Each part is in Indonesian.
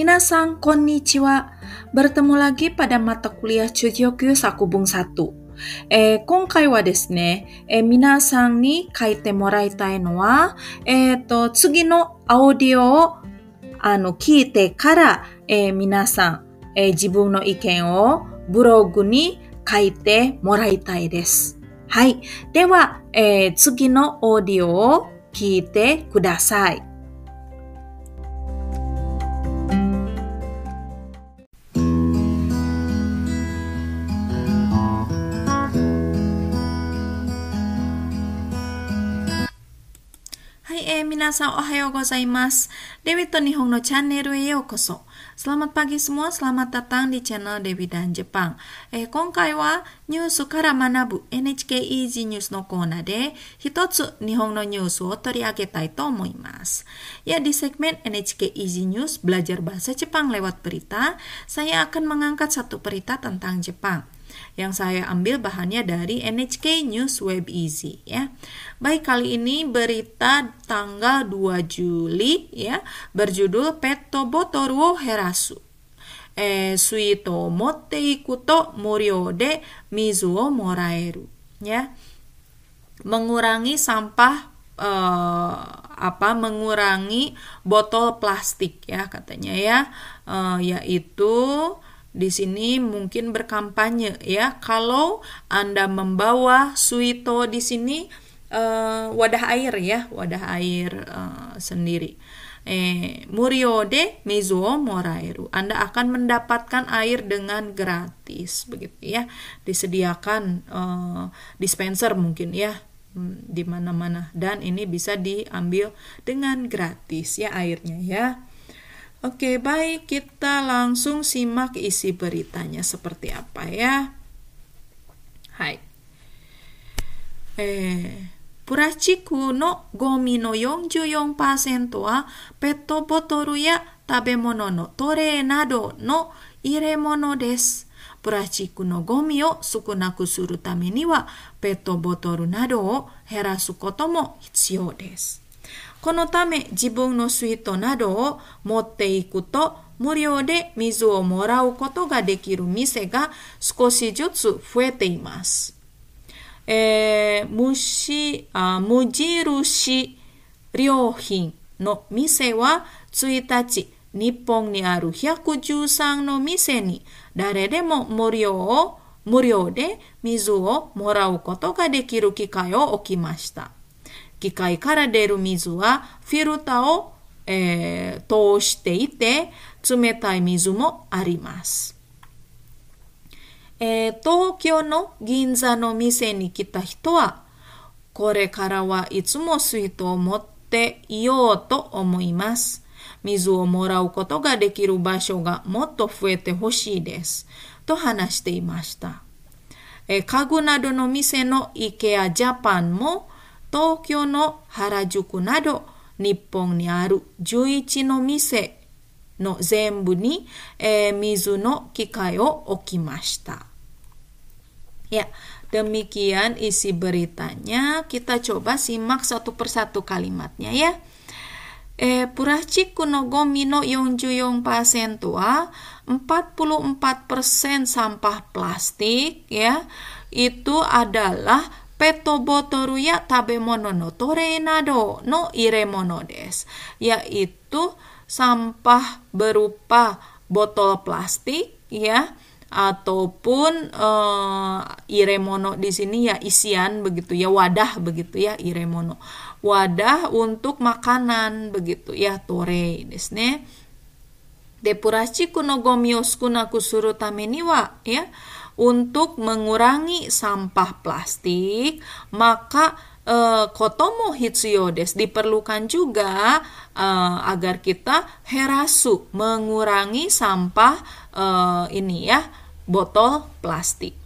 Minasang konnichiwa. Bertemu lagi pada mata kuliah Chugyokyu Sakubung 1. えー今回はですね、えー皆さんに書いてもらいたいのは、えっ、と、次のアオディオをあの聞いてから、えー皆さん、えー自分の意見をブログに書いてもらいたいです。はい。では、えー次のオーディオを聞いてください。皆さんおはようございます。Dewi to Nihon no channelへようこそ。Selamat pagi semua, selamat datang di channel Dewi dan Jepang。えー今回はニュースから学ぶ NHK Easy News のコーナーで一つ日本のニュースを取り上げたいと思います。Ya, di segmen NHK Easy News belajar bahasa Jepang lewat berita, saya akan mengangkat satu berita tentang Jepang yang saya ambil bahannya dari NHK News Web Easy ya. Baik kali ini berita tanggal 2 Juli ya berjudul Petto Botoru Herasu. Eh, suito motte iku to murio de mizu wo moraeru ya. Mengurangi sampah eh, apa mengurangi botol plastik ya katanya ya Eh, yaitu di sini mungkin berkampanye ya. Kalau Anda membawa suito di sini eh, wadah air ya. Wadah air eh, sendiri. Eh murio de mizuo moraeru Anda akan mendapatkan air dengan gratis begitu ya. Disediakan eh, dispenser mungkin ya. Hmm, di mana-mana. Dan ini bisa diambil dengan gratis ya airnya ya Oke, baik kita langsung simak isi beritanya seperti apa ya. Hai. Eh, プラスチックのゴミの44%はペットボトルや食べ物のトレーなどの入れ物です。プラスチックのゴミを少なくするためにはペットボトルなどを減らすことも必要です。 このため自分の水筒などを持っていくと無料で水をもらうことができる店が少しずつ増えています。えー、無し無印良品の店は1日日本にある113の店に誰でも無料を無料で水をもらうことができる機会を置きました。機械から出る水はフィルターを、えー通していて冷たい水もあります。えー東京の銀座の店に来た人はこれからはいつも水筒を持っていようと思います。水をもらうことができる場所がもっと増えてほしいです。と話していました。え家具などの店の IKEA ジャパンも東京の原宿など日本にある11の店の全部に、えー水の機械を置きました。Ya, demikian isi beritanya. Kita coba simak satu persatu kalimatnya ya. えープラスチック のゴミの44%は44% sampah plastik ya itu adalah peto botoru ya tabemono no tore nado no iremono des yaitu sampah berupa botol plastik ya ataupun eh, iremono di sini ya isian begitu ya wadah begitu ya iremono wadah untuk makanan begitu ya tore desu ne で、プラスチックのゴミを少なくするためには、ya, untuk mengurangi sampah plastik, maka eh, kotomo hitsuyodes diperlukan juga eh, agar kita herasu mengurangi sampah eh, ini ya botol plastik.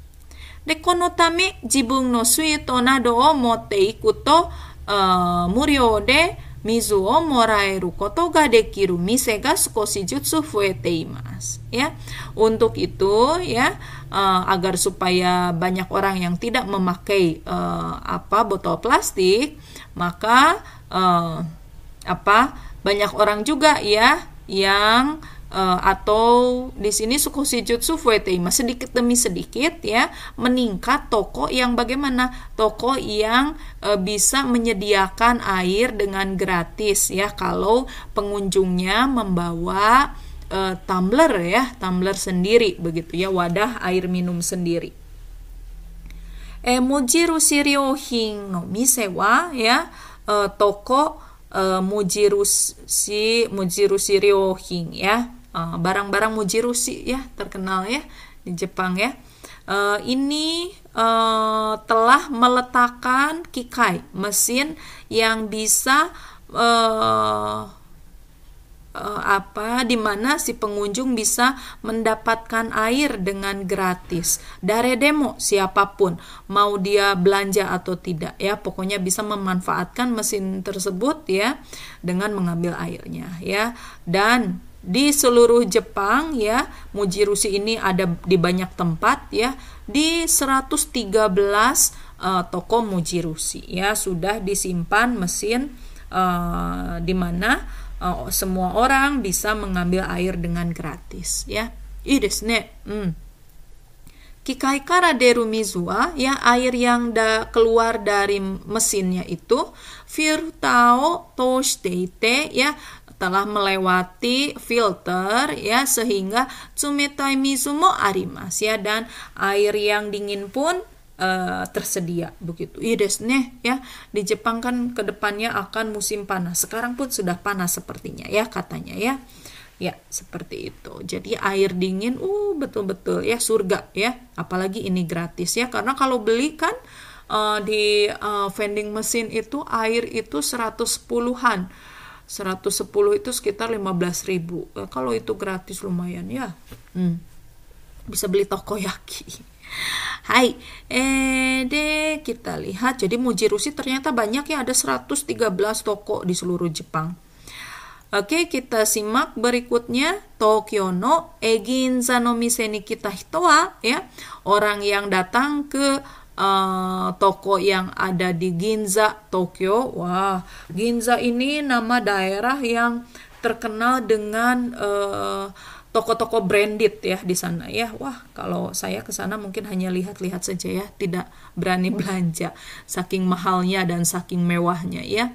De konotami, jibung no suito nado o motte eh, murio de 持っていくと、あー無料で水をもらえることができる店が少しずつ増えています。Ya, untuk itu ya eh, agar supaya banyak orang yang tidak memakai eh, apa botol plastik, maka eh, apa banyak orang juga ya yang uh, atau di sini sukoshi jutsu fueteima sedikit demi sedikit ya meningkat toko yang bagaimana? Toko yang uh, bisa menyediakan air dengan gratis ya. Kalau pengunjungnya membawa uh, tumbler ya tumbler sendiri begitu ya wadah air minum sendiri. Mujirushi ryohin no mise wa ya uh, toko uh, mujirushi mujirushi ryohin ya barang-barang uh, ya terkenal ya di Jepang ya. Uh, ini uh, telah meletakkan kikai mesin yang bisa uh, uh, apa di mana si pengunjung bisa mendapatkan air dengan gratis. Dari demo siapa pun mau dia belanja atau tidak ya. Pokoknya bisa memanfaatkan mesin tersebut ya dengan mengambil airnya ya. Dan di seluruh Jepang ya Mujirushi ini ada di banyak tempat ya di 113 uh, eh, toko Mujirushi ya sudah disimpan mesin uh, di mana uh, semua orang bisa mengambil air dengan gratis ya ii desu ne hmm. Kikai kara deru mizu ya air yang da keluar dari mesinnya itu firtao toshite ite ya telah melewati filter ya sehingga tsumetai mizu mo arimasu ya dan air yang dingin pun uh, tersedia begitu. Iya desne ya di Jepang kan ke depannya akan musim panas. Sekarang pun sudah panas sepertinya ya katanya ya. Ya, seperti itu. Jadi air dingin uh betul-betul ya surga ya. Apalagi ini gratis ya karena kalau beli kan uh, di uh, vending mesin itu air itu 110-an 110 itu sekitar 15 ribu eh, kalau itu gratis lumayan ya hmm. bisa beli tokoyaki Hai, eh deh kita lihat jadi Mujirushi ternyata banyak ya ada 113 toko di seluruh Jepang. Oke, kita simak berikutnya Tokyo no Eginza no Mise kita hitoa ya. Orang yang datang ke uh, toko yang ada di Ginza, Tokyo. Wah, Ginza ini nama daerah yang terkenal dengan uh, toko-toko branded ya di sana ya. Wah, kalau saya ke sana mungkin hanya lihat-lihat saja ya, tidak berani belanja saking mahalnya dan saking mewahnya ya.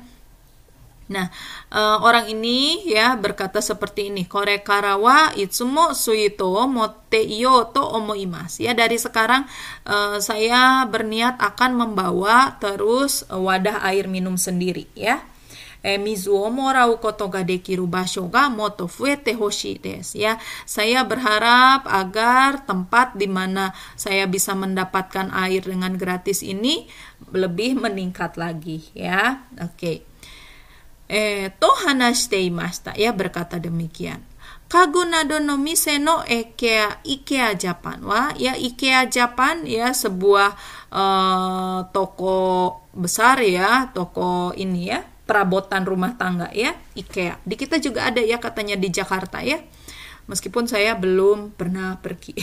Nah, uh, orang ini ya berkata seperti ini, kore karawa itsumo suito motte iyo to omoimas. Ya, dari sekarang uh, saya berniat akan membawa terus wadah air minum sendiri ya. E, mizu o morau koto ga dekiru basho ga moto fuete hoshi des ya. Saya berharap agar tempat di mana saya bisa mendapatkan air dengan gratis ini lebih meningkat lagi ya. Oke. Okay eh, to hanashite ya berkata demikian. Kagunado no mise no Ikea Ikea Japan wa ya Ikea Japan ya sebuah uh, toko besar ya toko ini ya perabotan rumah tangga ya IKEA. Di kita juga ada ya katanya di Jakarta ya. Meskipun saya belum pernah pergi.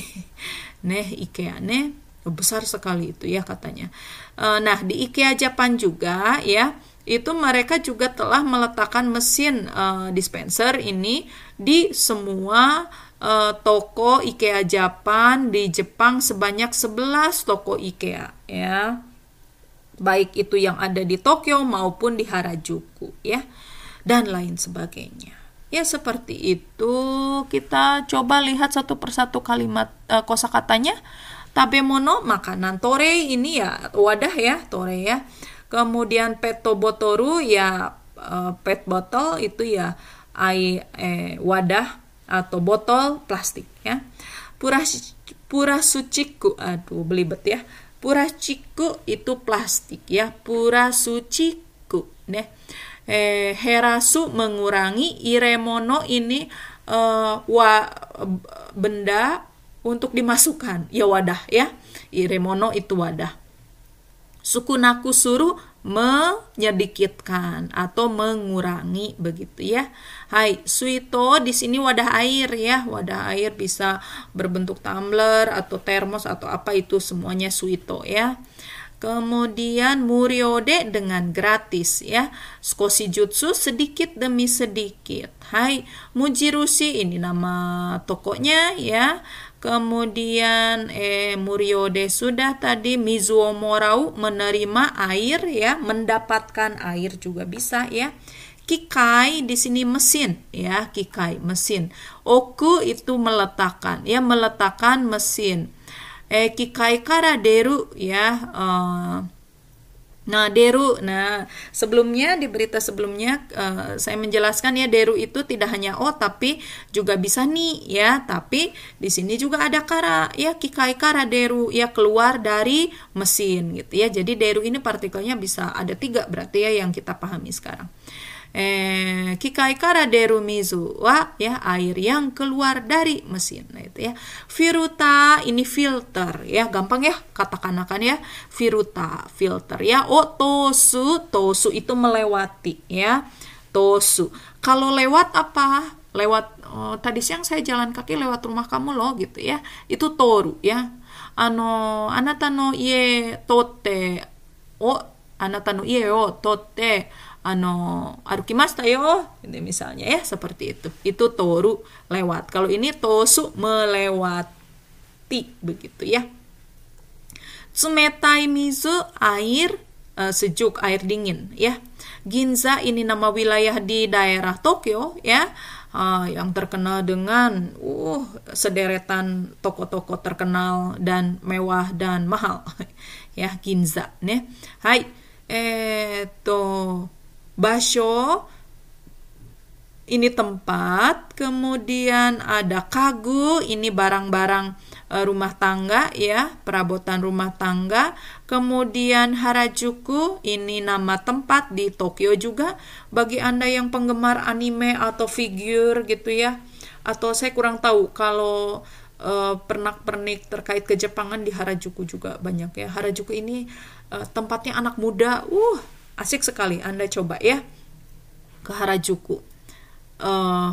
Neh IKEA neh besar sekali itu ya katanya. Uh, nah di IKEA Japan juga ya itu mereka juga telah meletakkan mesin uh, dispenser ini di semua uh, toko IKEA Japan di Jepang sebanyak 11 toko IKEA ya. Baik itu yang ada di Tokyo maupun di Harajuku ya dan lain sebagainya. Ya seperti itu kita coba lihat satu persatu kalimat uh, kosakatanya. Tabemono makanan tore ini ya wadah ya tore ya Kemudian petobotoru ya uh, pet botol itu ya air eh, wadah atau botol plastik ya. Pura pura suciku aduh belibet ya. Pura ciku itu plastik ya. Pura suciku nih. Eh, herasu mengurangi iremono ini uh, wa benda untuk dimasukkan ya wadah ya. Iremono itu wadah Suku naku suruh menyedikitkan atau mengurangi begitu ya. Hai, suito di sini wadah air ya. Wadah air bisa berbentuk tumbler atau termos atau apa itu semuanya suito ya. Kemudian muriode dengan gratis ya. Skoshi jutsu sedikit demi sedikit. Hai, Mujirushi ini nama tokonya ya. Kemudian eh muriode sudah tadi Mizuo Morau menerima air ya, mendapatkan air juga bisa ya. Kikai di sini mesin ya, kikai mesin. Oku itu meletakkan ya, meletakkan mesin eh, kikai kara deru ya uh, Nah, deru. Nah, sebelumnya di berita sebelumnya uh, saya menjelaskan ya deru itu tidak hanya o tapi juga bisa ni ya. Tapi di sini juga ada kara ya kikai kara deru ya keluar dari mesin gitu ya. Jadi deru ini partikelnya bisa ada tiga berarti ya yang kita pahami sekarang eh, kikai kara deru mizu wa ya air yang keluar dari mesin nah, itu ya. Firuta ini filter ya gampang ya katakan akan ya. Firuta filter ya. Oh tosu tosu itu melewati ya. Tosu. Kalau lewat apa? Lewat oh, tadi siang saya jalan kaki lewat rumah kamu loh gitu ya. Itu toru ya. Ano anata no ie totte. O anata no ie o totte ano arukimasta yo ini misalnya ya seperti itu. Itu toru lewat. Kalau ini tosu melewati begitu ya. Tsumetai mizu air uh, sejuk air dingin ya. Ginza ini nama wilayah di daerah Tokyo ya. Uh, yang terkenal dengan uh sederetan toko-toko terkenal dan mewah dan mahal. Ya Ginza nih hai eh to basho ini tempat, kemudian ada kagu, ini barang-barang e, rumah tangga ya, perabotan rumah tangga. Kemudian Harajuku, ini nama tempat di Tokyo juga. Bagi Anda yang penggemar anime atau figur gitu ya, atau saya kurang tahu kalau uh, pernak-pernik terkait kejepangan di Harajuku juga banyak ya. Harajuku ini uh, tempatnya anak muda, uh asik sekali Anda coba ya. Ke Harajuku. Uh,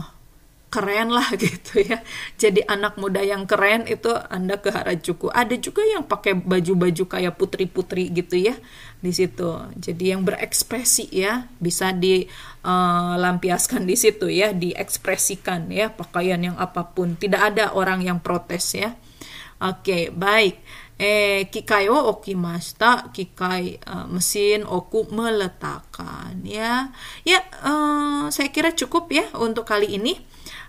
keren lah gitu ya. Jadi anak muda yang keren itu Anda ke Harajuku. Ada juga yang pakai baju-baju kayak putri-putri gitu ya di situ. Jadi yang berekspresi ya bisa dilampiaskan uh, di situ ya diekspresikan ya pakaian yang apa pun. Tidak ada orang yang protes ya. Oke baik eh kikai wo okimashita kikai uh, mesin oku meletakkan ya ya uh, saya kira cukup ya untuk kali ini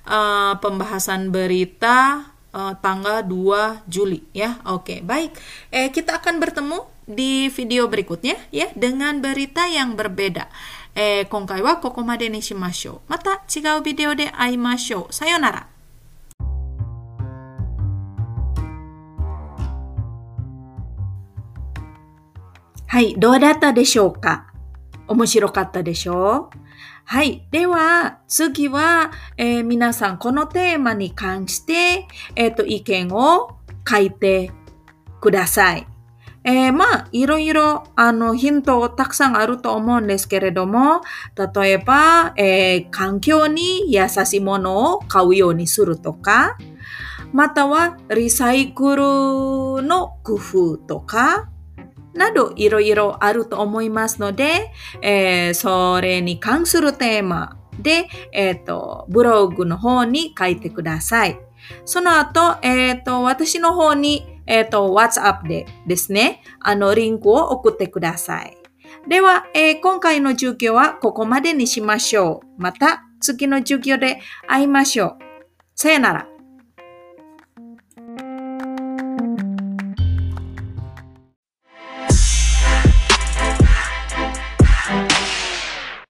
uh, pembahasan berita uh, tanggal 2 Juli ya oke baik eh kita akan bertemu di video berikutnya ya dengan berita yang berbeda eh 今回はここまでにしましょう。また違うビデオで会いましょう。さようなら。 はい、どうだったでしょうか？面白かったでしょう？はい。では、次は、えー、皆さん、このテーマに関して、えっ、ー、と、意見を書いてください。えー、まあ、いろいろ、あの、ヒントたくさんあると思うんですけれども、例えば、えー、環境に優しいものを買うようにするとか、または、リサイクルの工夫とか、などいろいろあると思いますので、えー、それに関するテーマで、えっ、ー、と、ブログの方に書いてください。その後、えっ、ー、と、私の方に、えっ、と、WhatsApp でですね、あの、リンクを送ってください。では、えー、今回の授業はここまでにしましょう。また次の授業で会いましょう。さよなら。